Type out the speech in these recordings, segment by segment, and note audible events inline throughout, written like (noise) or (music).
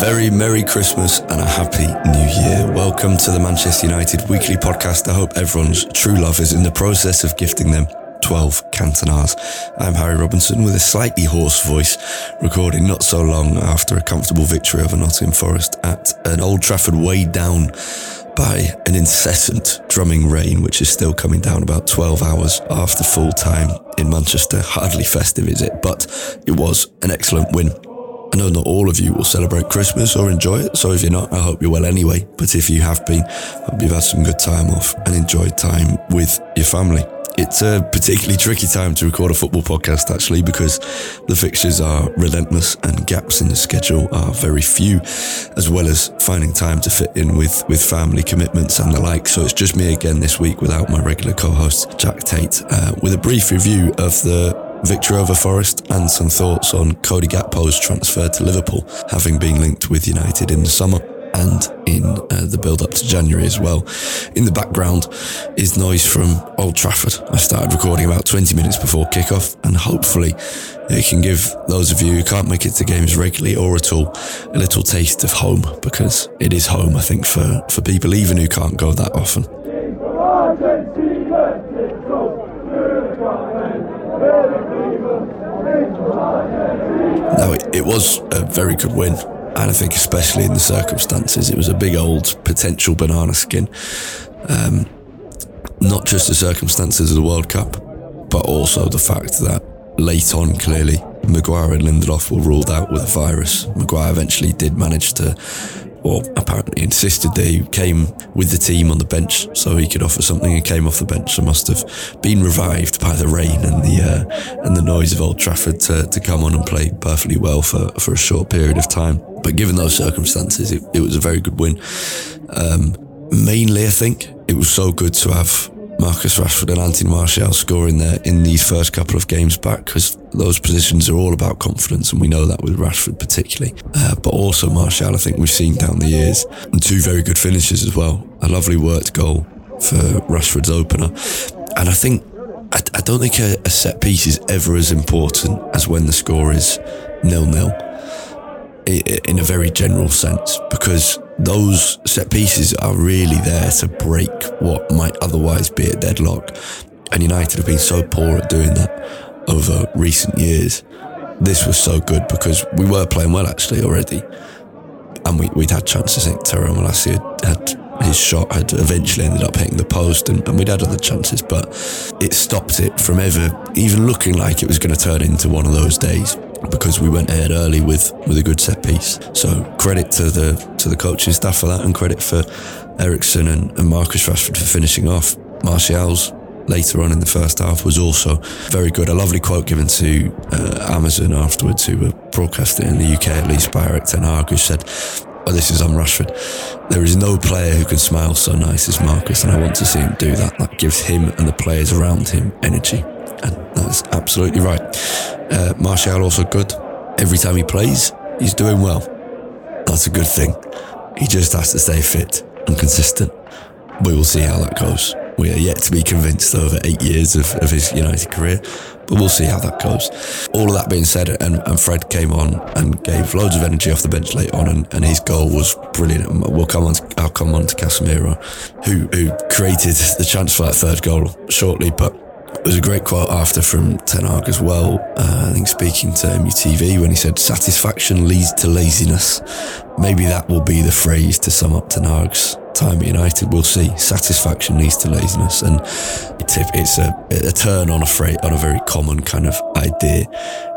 very Merry Christmas and a Happy New Year. Welcome to the Manchester United weekly podcast. I hope everyone's true love is in the process of gifting them 12 Cantonas. I'm Harry Robinson with a slightly hoarse voice, recording not so long after a comfortable victory over Nottingham Forest at an Old Trafford weighed down by an incessant drumming rain, which is still coming down about 12 hours after full time in Manchester. Hardly festive, is it? But it was an excellent win. I know not all of you will celebrate Christmas or enjoy it, so if you're not, I hope you're well anyway. But if you have been, I hope you've had some good time off and enjoyed time with your family. It's a particularly tricky time to record a football podcast, actually, because the fixtures are relentless and gaps in the schedule are very few, as well as finding time to fit in with, with family commitments and the like. So it's just me again this week without my regular co-host, Jack Tate, uh, with a brief review of the victory over Forest and some thoughts on Cody Gakpo's transfer to Liverpool, having been linked with United in the summer and in uh, the build up to January as well. In the background is noise from Old Trafford. I started recording about 20 minutes before kickoff, and hopefully it can give those of you who can't make it to games regularly or at all a little taste of home because it is home, I think, for, for people even who can't go that often. No, it, was a very good win. And I think, especially in the circumstances, it was a big old potential banana skin. Um, not just the circumstances of the World Cup, but also the fact that late on, clearly, Maguire and Lindelof were ruled out with a virus. Maguire eventually did manage to or apparently insisted that he came with the team on the bench so he could offer something and came off the bench and must have been revived by the rain and the uh, and the noise of Old Trafford to, to come on and play perfectly well for, for a short period of time. But given those circumstances, it, it was a very good win. Um, mainly, I think it was so good to have Marcus Rashford and Anthony Martial scoring there in these first couple of games back because those positions are all about confidence and we know that with Rashford particularly. Uh, but also Martial, I think we've seen down the years and two very good finishes as well. A lovely worked goal for Rashford's opener. And I think, I, I don't think a, a set piece is ever as important as when the score is nil-nil in a very general sense because those set pieces are really there to break what might otherwise be a deadlock. And United have been so poor at doing that over recent years. This was so good because we were playing well actually already. And we, would had chances. I think Malacia had, had his shot had eventually ended up hitting the post and, and, we'd had other chances, but it stopped it from ever even looking like it was going to turn into one of those days because we went ahead early with with a good set piece. So credit to the to the coaching staff for that, and credit for Eriksen and, and Marcus Rashford for finishing off. Martial's later on in the first half was also very good. A lovely quote given to uh, Amazon afterwards, who were broadcasting in the UK at least by Erik Ten Hag, who said, oh, this is on Rashford. There is no player who can smile so nice as Marcus, and I want to see him do that. That gives him and the players around him energy. And that's absolutely right. Uh, Martial also good. Every time he plays, he's doing well. That's a good thing. He just has to stay fit and consistent. We will see how that goes. We are yet to be convinced over eight years of, of his United career, but we'll see how that goes. All of that being said, and, and Fred came on and gave loads of energy off the bench late on, and, and his goal was brilliant. We'll come on. To, I'll come on to Casemiro, who who created the chance for that third goal shortly, but there's a great quote after from Ten Hag as well. Uh, I think speaking to MUTV when he said, "Satisfaction leads to laziness." Maybe that will be the phrase to sum up Ten Hag's time at United. We'll see. Satisfaction leads to laziness, and it's a, a turn on a phrase, on a very common kind of idea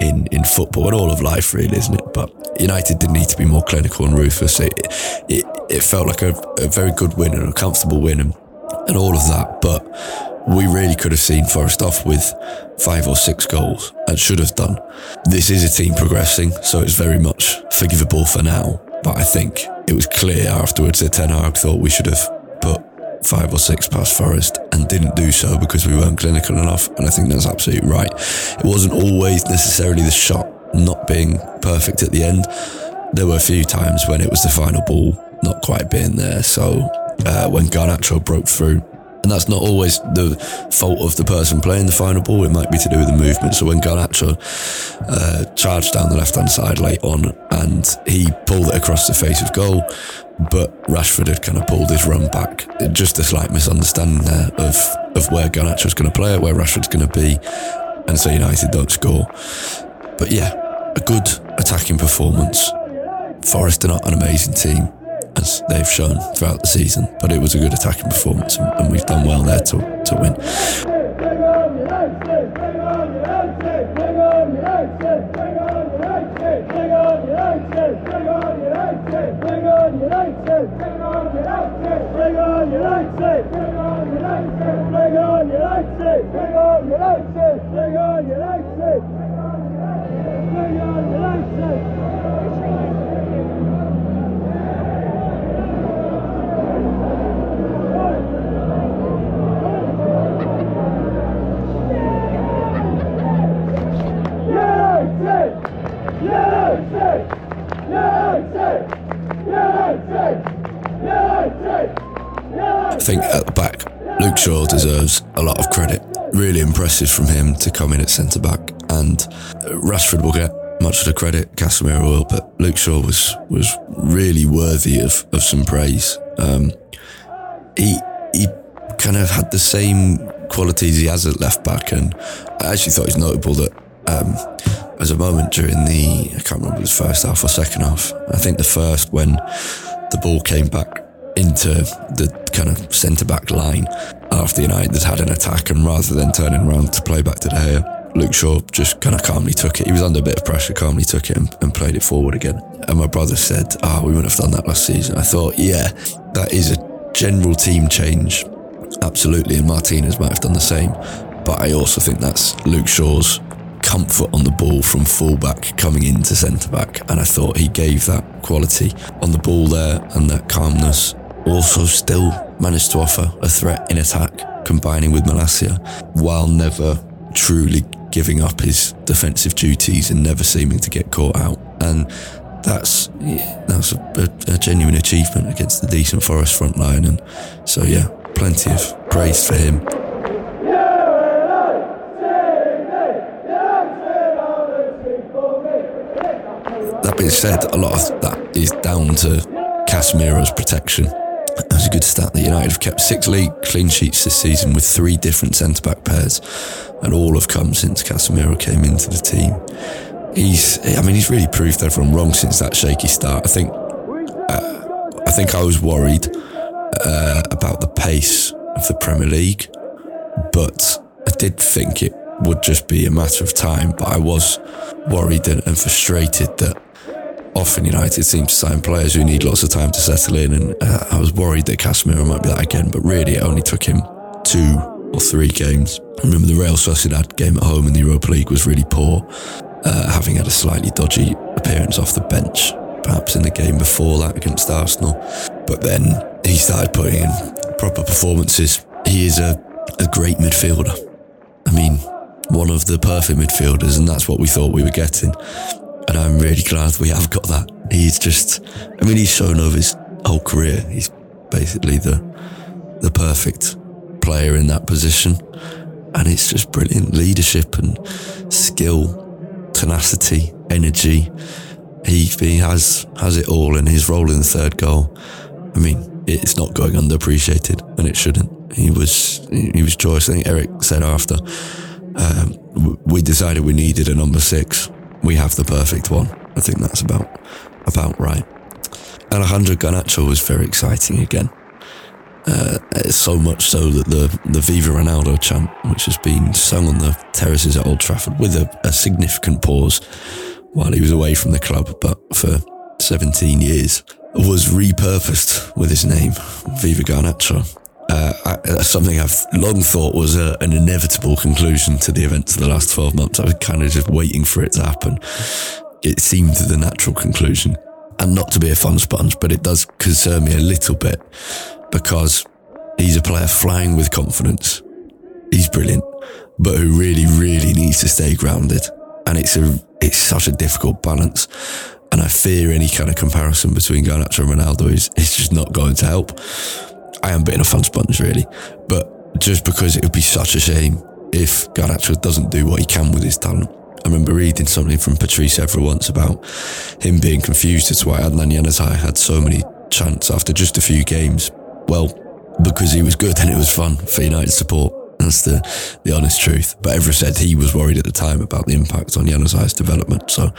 in in football and all of life, really, isn't it? But United did need to be more clinical and ruthless. It it, it felt like a, a very good win and a comfortable win, and, and all of that, but we really could have seen Forest off with five or six goals and should have done. This is a team progressing, so it's very much forgivable for now. But I think it was clear afterwards that Ten Hag thought we should have put five or six past Forest and didn't do so because we weren't clinical enough. And I think that's absolutely right. It wasn't always necessarily the shot not being perfect at the end. There were a few times when it was the final ball not quite being there. So uh, when Garnacho broke through, and that's not always the fault of the person playing the final ball. It might be to do with the movement. So when Garnacho uh, charged down the left hand side late on and he pulled it across the face of goal, but Rashford had kind of pulled his run back. Just a slight misunderstanding there of, of where Garnacho's going to play it, where Rashford's going to be. And so United don't score. But yeah, a good attacking performance. Forest are not an amazing team as they've shown throughout the season. But it was a good attacking performance, and, and we've done well there to, to win. Shaw deserves a lot of credit. Really impressive from him to come in at centre back, and Rashford will get much of the credit. Casemiro will, but Luke Shaw was was really worthy of of some praise. Um, he he kind of had the same qualities he has at left back, and I actually thought it's notable that um, as a moment during the I can't remember the first half or second half. I think the first when the ball came back into the kind of centre back line after United had an attack, and rather than turning around to play back to De Gea, Luke Shaw just kind of calmly took it. He was under a bit of pressure, calmly took it and, and played it forward again. And my brother said, "Ah, oh, we wouldn't have done that last season." I thought, yeah, that is a general team change, absolutely, and Martinez might have done the same. But I also think that's Luke Shaw's comfort on the ball from fullback coming into centre back, and I thought he gave that quality on the ball there and that calmness also still managed to offer a threat in attack, combining with Malacia, while never truly giving up his defensive duties and never seeming to get caught out. And that's that's a, a, a genuine achievement against the decent Forest front line. And so, yeah, plenty of praise for him. That being said, a lot of that is down to Casemiro's protection that's a good stat that United have kept six league clean sheets this season with three different centre back pairs, and all have come since Casemiro came into the team. He's, I mean, he's really proved everyone wrong since that shaky start. I think, uh, I think I was worried uh, about the pace of the Premier League, but I did think it would just be a matter of time. But I was worried and, and frustrated that often United seem to sign players who need lots of time to settle in, and uh, I was worried that Casemiro might be that again, but really it only took him two or three games. I remember the Real Sociedad game at home in the Europa League was really poor, uh, having had a slightly dodgy appearance off the bench, perhaps in the game before that against Arsenal. But then he started putting in proper performances. He is a, a great midfielder. I mean, one of the perfect midfielders, and that's what we thought we were getting and I'm really glad we have got that. He's just, I mean, he's shown over his whole career. He's basically the the perfect player in that position, and it's just brilliant leadership and skill, tenacity, energy. He, he has has it all, and his role in the third goal. I mean, it's not going underappreciated, and it shouldn't. He was he was joyous. I think Erik said after um, we decided we needed a number six. We have the perfect one. I think that's about about right. Alejandro Garnacho was very exciting again. Uh, so much so that the, the Viva Ronaldo chant, which has been sung on the terraces at Old Trafford with a, a significant pause while he was away from the club, but for 17 years, was repurposed with his name, Viva Garnacho. Uh, I, something I've long thought was a, an inevitable conclusion to the events of the last 12 months. I was kind of just waiting for it to happen. It seemed the natural conclusion. And not to be a fun sponge, but it does concern me a little bit because he's a player flying with confidence. He's brilliant, but who really, really needs to stay grounded. And it's a, it's such a difficult balance. And I fear any kind of comparison between Garnacho and Ronaldo is, is just not going to help. I am being a fun sponge, really. But just because it would be such a shame if Garnacho doesn't do what he can with his talent. I remember reading something from Patrice Evra once about him being confused as to why Adnan Januzaj had so many chants after just a few games. Well, because he was good and it was fun for United support. That's the, the honest truth. But Evra said he was worried at the time about the impact on Januzaj's development. So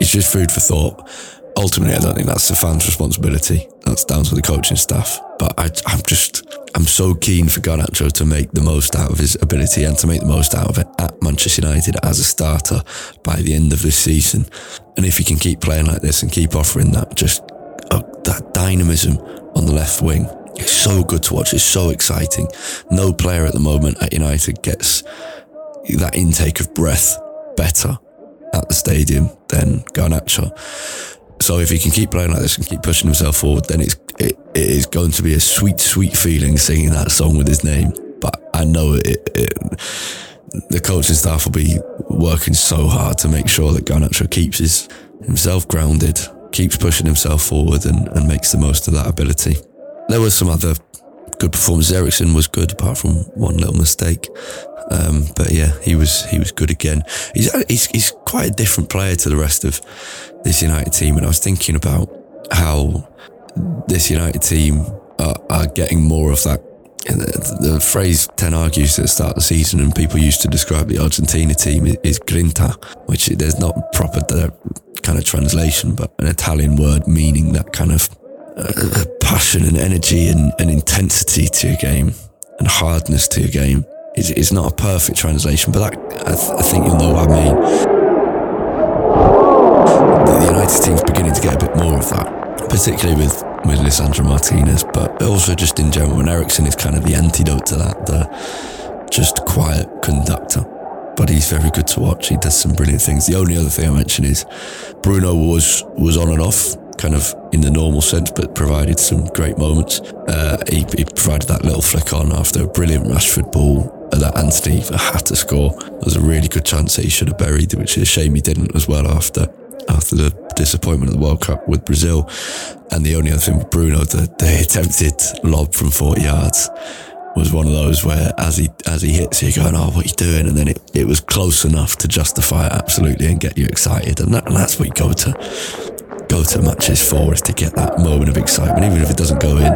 it's just food for thought. Ultimately, I don't think that's the fans' responsibility. That's down to the coaching staff. But I, I'm just, I'm so keen for Garnacho to make the most out of his ability and to make the most out of it at Manchester United as a starter by the end of this season. And if he can keep playing like this and keep offering that, just uh, that dynamism on the left wing, it's so good to watch. It's so exciting. No player at the moment at United gets that intake of breath better at the stadium than Garnacho. So if he can keep playing like this and keep pushing himself forward, then it's it, it is going to be a sweet, sweet feeling singing that song with his name. But I know it, it the coaching staff will be working so hard to make sure that Garnacho keeps his himself grounded, keeps pushing himself forward, and, and makes the most of that ability. There were some other good performance. Eriksen was good, apart from one little mistake. Um, but yeah, he was he was good again. He's, he's he's quite a different player to the rest of this United team, and I was thinking about how this United team are, are getting more of that. The, the, phrase Ten used at the start of the season, and people used to describe the Argentina team is, is grinta, which there's not proper kind of translation, but an Italian word meaning that kind of uh, passion and energy and, and intensity to your game and hardness to your game. It's, it's not a perfect translation, but that, I, th- I think you'll know what I mean. The, the United team's beginning to get a bit more of that, particularly with with Lisandro Martinez, but also just in general. And Eriksen is kind of the antidote to that, the just quiet conductor. But he's very good to watch. He does some brilliant things. The only other thing I mention is Bruno was was on and off kind of in the normal sense, but provided some great moments. Uh, he, he, provided that little flick on after a brilliant Rashford ball that Anthony had to score. There was a really good chance that he should have buried, which is a shame he didn't as well after after the disappointment of the World Cup with Brazil. And the only other thing with Bruno, the, the attempted lob from 40 yards was one of those where as he as he hits you going, oh, what are you doing? And then it, it was close enough to justify it absolutely and get you excited. And, that, and that's what you go to go to matches for is to get that moment of excitement, even if it doesn't go in.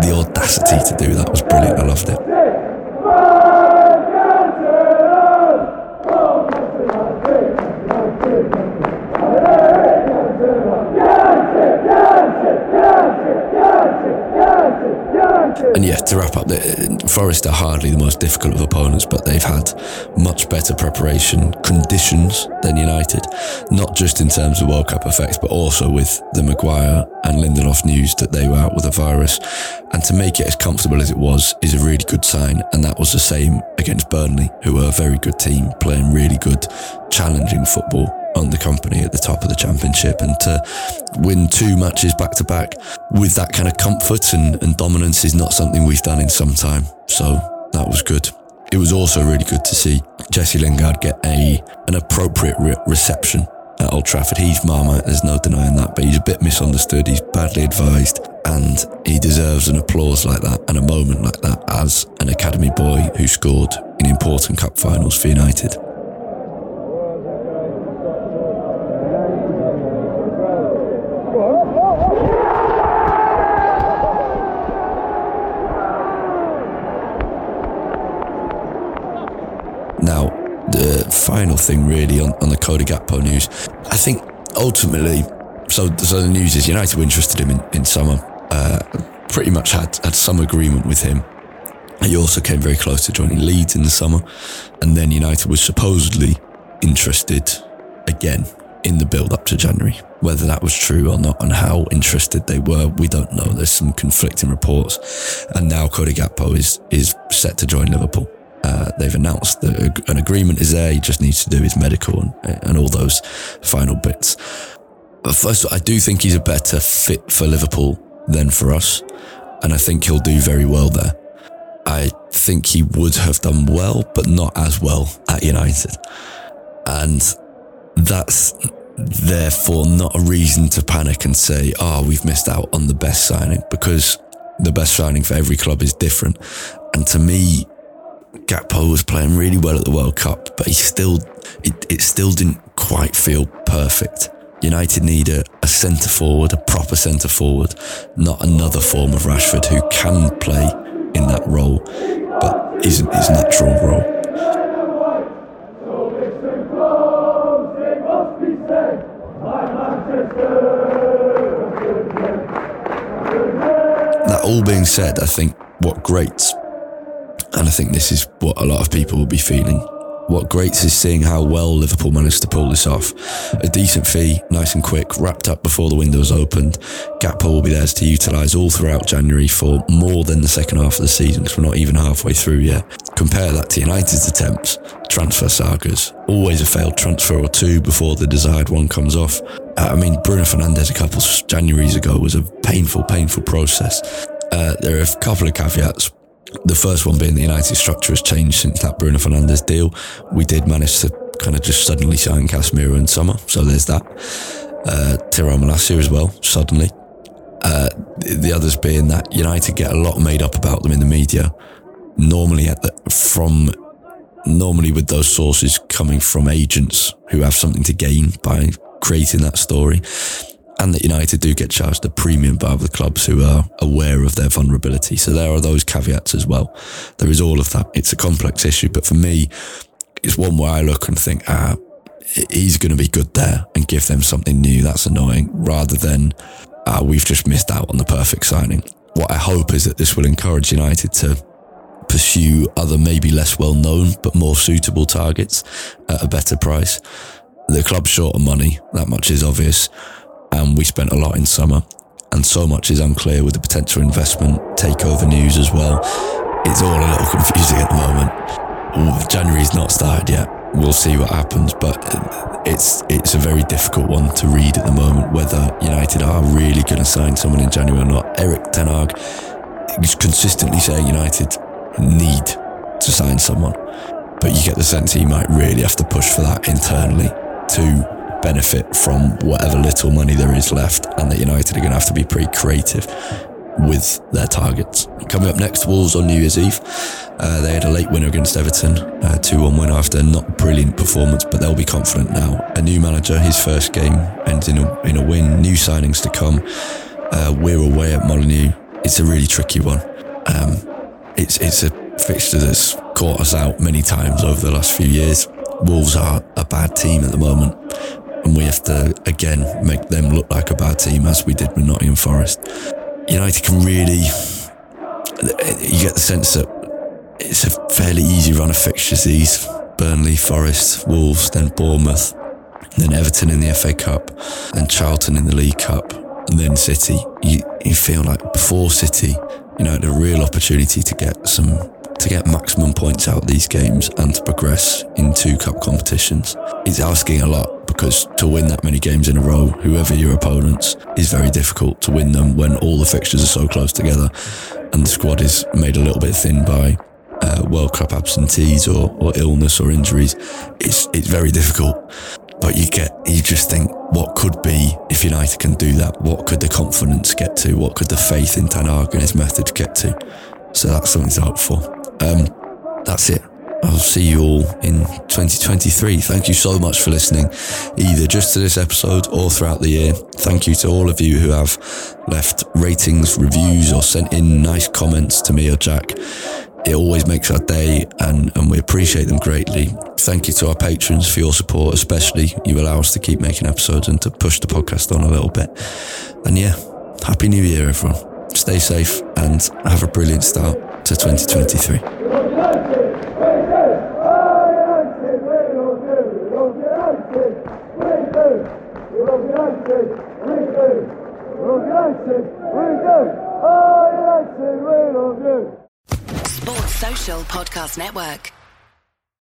The audacity to do that was brilliant. I loved it. And yeah, to wrap up, the, Forest are hardly the most difficult of opponents, but they've had much better preparation conditions than United, not just in terms of World Cup effects, but also with the Maguire and Lindelof news that they were out with a virus. And to make it as comfortable as it was is a really good sign. And that was the same against Burnley, who were a very good team, playing really good, challenging football on the company at the top of the championship and to win two matches back to back with that kind of comfort and, and dominance is not something we've done in some time. So that was good. It was also really good to see Jesse Lingard get a an appropriate re- reception at Old Trafford. He's Marmite, there's no denying that, but he's a bit misunderstood. He's badly advised, and he deserves an applause like that and a moment like that as an academy boy who scored in important cup finals for United. Thing really on, on the Cody Gakpo news, I think ultimately, so, so the news is United were interested in him in, in summer, uh, pretty much had, had some agreement with him. He also came very close to joining Leeds in the summer, and then United was supposedly interested again in the build up to January. Whether that was true or not and how interested they were, we don't know. There's some conflicting reports. And now Cody Gakpo is, is set to join Liverpool. Uh, they've announced that an agreement is there. He just needs to do his medical and, and all those final bits. But first, all, I do think he's a better fit for Liverpool than for us. And I think he'll do very well there. I think he would have done well, but not as well at United. And that's therefore not a reason to panic and say, oh, we've missed out on the best signing because the best signing for every club is different. And to me, Gakpo was playing really well at the World Cup, but he still, it, it still didn't quite feel perfect. United need a, a centre forward, a proper centre forward, not another form of Rashford who can play in that role, but isn't his natural role. That all being said, I think what grates and I think this is what a lot of people will be feeling. What grates is seeing how well Liverpool managed to pull this off. A decent fee, nice and quick, wrapped up before the windows opened. Gakpo will be theirs to utilise all throughout January for more than the second half of the season because we're not even halfway through yet. Compare that to United's attempts, transfer sagas, always a failed transfer or two before the desired one comes off. Uh, I mean, Bruno Fernandes a couple of Januaries ago was a painful, painful process. Uh, there are a couple of caveats the first one being the United structure has changed since that Bruno Fernandes deal. We did manage to kind of just suddenly sign Casemiro in summer, so there's that. Uh, Tyrell Malacia as well, suddenly. Uh, the others being that United get a lot made up about them in the media. Normally, at the, from normally with those sources coming from agents who have something to gain by creating that story and that United do get charged a premium by other clubs who are aware of their vulnerability. So there are those caveats as well. There is all of that. It's a complex issue, but for me, it's one where I look and think, ah, he's going to be good there and give them something new. That's annoying rather than, ah, we've just missed out on the perfect signing. What I hope is that this will encourage United to pursue other, maybe less well known, but more suitable targets at a better price. The club's short of money. That much is obvious and we spent a lot in summer. And so much is unclear with the potential investment takeover news as well. It's all a little (laughs) confusing at the moment. January's not started yet. We'll see what happens, but uh, it's it's a very difficult one to read at the moment whether United are really going to sign someone in January or not. Erik Ten Hag is consistently saying United need to sign someone, but you get the sense he might really have to push for that internally to benefit from whatever little money there is left, and that United are going to have to be pretty creative with their targets. Coming up next, Wolves on New Year's Eve. Uh, they had a late winner against Everton, uh, 2 1 win after not brilliant performance, but they'll be confident now. A new manager, his first game ends in a, in a win, new signings to come. Uh, we're away at Molineux. It's a really tricky one. Um, it's, it's a fixture that's caught us out many times over the last few years. Wolves are a bad team at the moment and we have to again make them look like a bad team as we did with Nottingham Forest. United can really, you get the sense that it's a fairly easy run of fixtures. These Burnley, Forest, Wolves, then Bournemouth, then Everton in the FA Cup, and Charlton in the League Cup, and then City. You, you feel like before City, you know, the real opportunity to get some to get maximum points out of these games and to progress in two cup competitions. It's asking a lot because to win that many games in a row, whoever your opponents, is very difficult to win them when all the fixtures are so close together and the squad is made a little bit thin by uh, World Cup absentees or, or illness or injuries. It's it's very difficult. but you get, you just think, what could be if United can do that? What could the confidence get to? What could the faith in Ten Hag and his methods get to? So that's something to hope for. Um, that's it. I'll see you all in 2023. Thank you so much for listening, either just to this episode or throughout the year. Thank you to all of you who have left ratings, reviews, or sent in nice comments to me or Jack. It always makes our day, and, and we appreciate them greatly. Thank you to our patrons for your support, especially. You allow us to keep making episodes and to push the podcast on a little bit. And yeah, Happy New Year, everyone. Stay safe and have a brilliant start to 2023. Podcast Network.